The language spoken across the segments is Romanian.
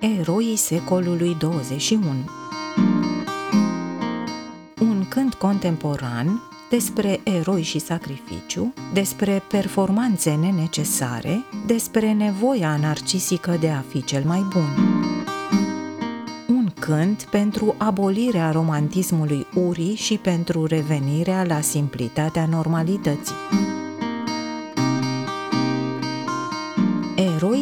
Eroii secolului 21 Un cânt contemporan despre eroi și sacrificiu, despre performanțe nenecesare, despre nevoia narcisică de a fi cel mai bun. Un cânt pentru abolirea romantismului urii și pentru revenirea la simplitatea normalității.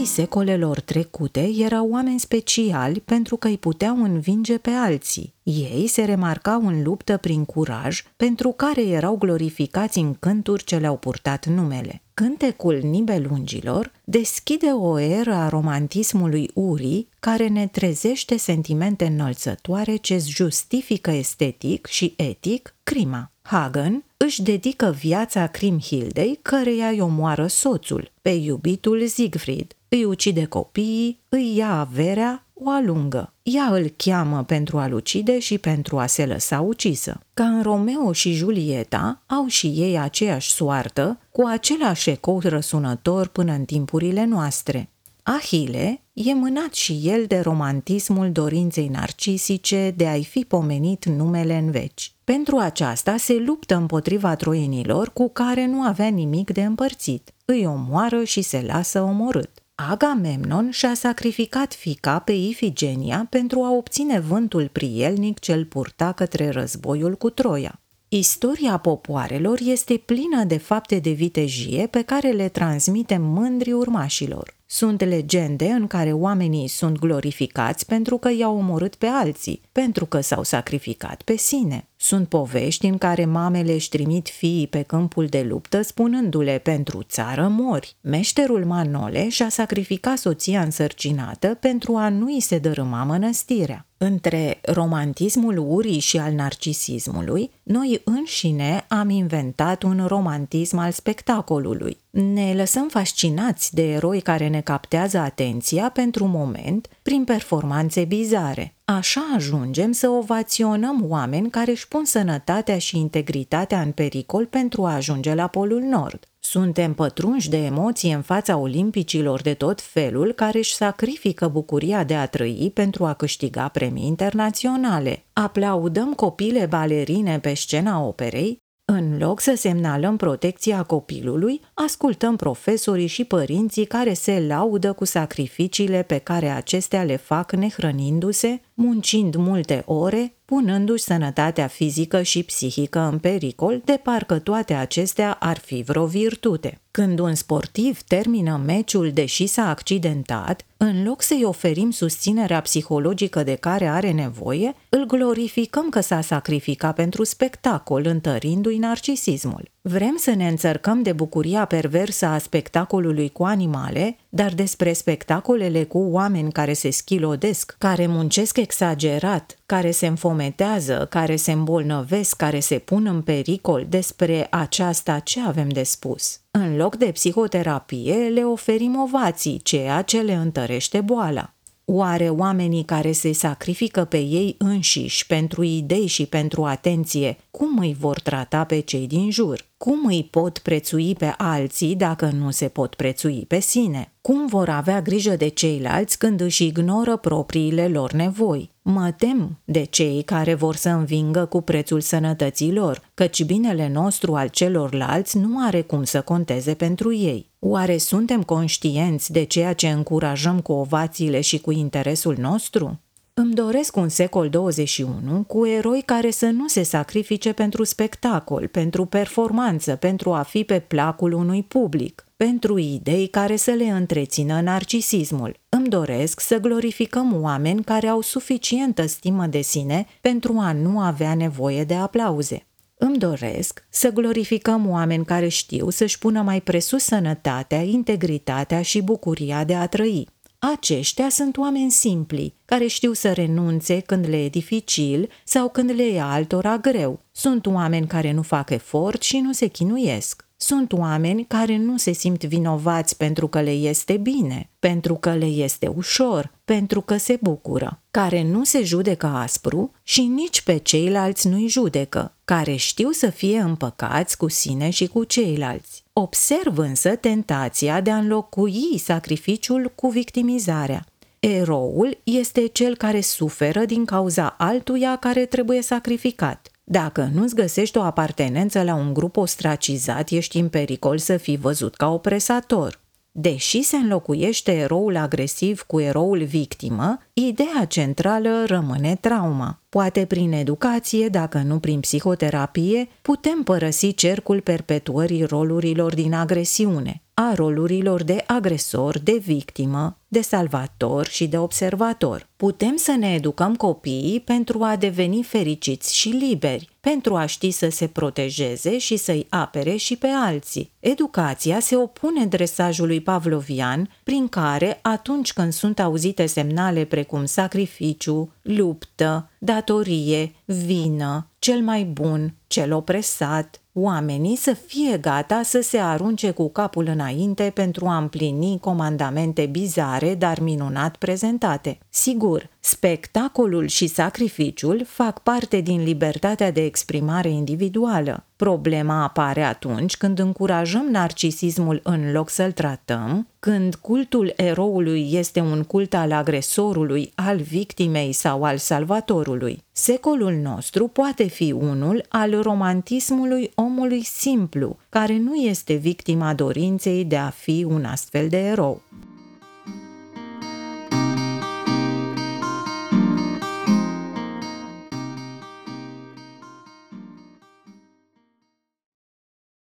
Secolelor trecute erau oameni speciali pentru că îi puteau învinge pe alții. Ei se remarcau în luptă prin curaj, pentru care erau glorificați în cânturi ce le-au purtat numele. Cântecul Nibelungilor deschide o eră a romantismului urii care ne trezește sentimente înălțătoare ce justifică estetic și etic crima. Hagen își dedică viața Crimhildei, căreia îi omoară soțul, pe iubitul Siegfried, îi ucide copiii, îi ia averea, o alungă. Ea îl cheamă pentru a-l ucide și pentru a se lăsa ucisă. Ca în Romeo și Julieta, au și ei aceeași soartă, cu același ecou răsunător până în timpurile noastre. Ahile e mânat și el de romantismul dorinței narcisice de a-i fi pomenit numele în veci. Pentru aceasta se luptă împotriva troienilor cu care nu avea nimic de împărțit. Îi omoară și se lasă omorât. Agamemnon și-a sacrificat fica pe Ifigenia pentru a obține vântul prielnic ce îl purta către războiul cu Troia. Istoria popoarelor este plină de fapte de vitejie pe care le transmitem mândri urmașilor. Sunt legende în care oamenii sunt glorificați pentru că i-au omorât pe alții, pentru că s-au sacrificat pe sine. Sunt povești în care mamele își trimit fiii pe câmpul de luptă spunându-le pentru țară mori. Meșterul Manole și-a sacrificat soția însărcinată pentru a nu-i se dărâma mănăstirea. Între romantismul urii și al narcisismului, noi înșine am inventat un romantism al spectacolului. Ne lăsăm fascinați de eroi care ne captează atenția pentru moment prin performanțe bizare. Așa ajungem să ovaționăm oameni care își pun sănătatea și integritatea în pericol pentru a ajunge la Polul Nord. Suntem pătrunși de emoții în fața olimpicilor de tot felul care își sacrifică bucuria de a trăi pentru a câștiga premii internaționale. Aplaudăm copile balerine pe scena operei în loc să semnalăm protecția copilului, ascultăm profesorii și părinții care se laudă cu sacrificiile pe care acestea le fac nehrănindu-se, muncind multe ore, punându-și sănătatea fizică și psihică în pericol, de parcă toate acestea ar fi vreo virtute. Când un sportiv termină meciul deși s-a accidentat, în loc să-i oferim susținerea psihologică de care are nevoie, îl glorificăm că s-a sacrificat pentru spectacol, întărindu-i narcisismul. Vrem să ne înțărcăm de bucuria perversă a spectacolului cu animale, dar despre spectacolele cu oameni care se schilodesc, care muncesc exagerat, care se înfometează, care se îmbolnăvesc, care se pun în pericol, despre aceasta ce avem de spus? În loc de psihoterapie, le oferim ovații, ceea ce le întărește boala. Oare oamenii care se sacrifică pe ei înșiși pentru idei și pentru atenție, cum îi vor trata pe cei din jur? Cum îi pot prețui pe alții dacă nu se pot prețui pe sine? Cum vor avea grijă de ceilalți când își ignoră propriile lor nevoi? Mă tem de cei care vor să învingă cu prețul sănătății lor, căci binele nostru al celorlalți nu are cum să conteze pentru ei. Oare suntem conștienți de ceea ce încurajăm cu ovațiile și cu interesul nostru? Îmi doresc un secol 21 cu eroi care să nu se sacrifice pentru spectacol, pentru performanță, pentru a fi pe placul unui public, pentru idei care să le întrețină narcisismul. Îmi doresc să glorificăm oameni care au suficientă stimă de sine pentru a nu avea nevoie de aplauze. Îmi doresc să glorificăm oameni care știu să-și pună mai presus sănătatea, integritatea și bucuria de a trăi. Aceștia sunt oameni simpli, care știu să renunțe când le e dificil sau când le e altora greu. Sunt oameni care nu fac efort și nu se chinuiesc. Sunt oameni care nu se simt vinovați pentru că le este bine, pentru că le este ușor, pentru că se bucură, care nu se judecă aspru și nici pe ceilalți nu-i judecă, care știu să fie împăcați cu sine și cu ceilalți. Observ însă tentația de a înlocui sacrificiul cu victimizarea. Eroul este cel care suferă din cauza altuia care trebuie sacrificat. Dacă nu-ți găsești o apartenență la un grup ostracizat, ești în pericol să fii văzut ca opresator. Deși se înlocuiește eroul agresiv cu eroul victimă, ideea centrală rămâne trauma. Poate prin educație, dacă nu prin psihoterapie, putem părăsi cercul perpetuării rolurilor din agresiune, a rolurilor de agresor, de victimă, de salvator și de observator. Putem să ne educăm copiii pentru a deveni fericiți și liberi, pentru a ști să se protejeze și să-i apere și pe alții. Educația se opune dresajului pavlovian, prin care, atunci când sunt auzite semnale precum sacrificiu, luptă, datorie, vină, cel mai bun, cel opresat, oamenii să fie gata să se arunce cu capul înainte pentru a împlini comandamente bizare, dar minunat prezentate. Sigur, spectacolul și sacrificiul fac parte din libertatea de exprimare individuală. Problema apare atunci când încurajăm narcisismul în loc să-l tratăm, când cultul eroului este un cult al agresorului, al victimei sau al salvatorului. Secolul nostru poate fi unul al romantismului omului simplu, care nu este victima dorinței de a fi un astfel de erou.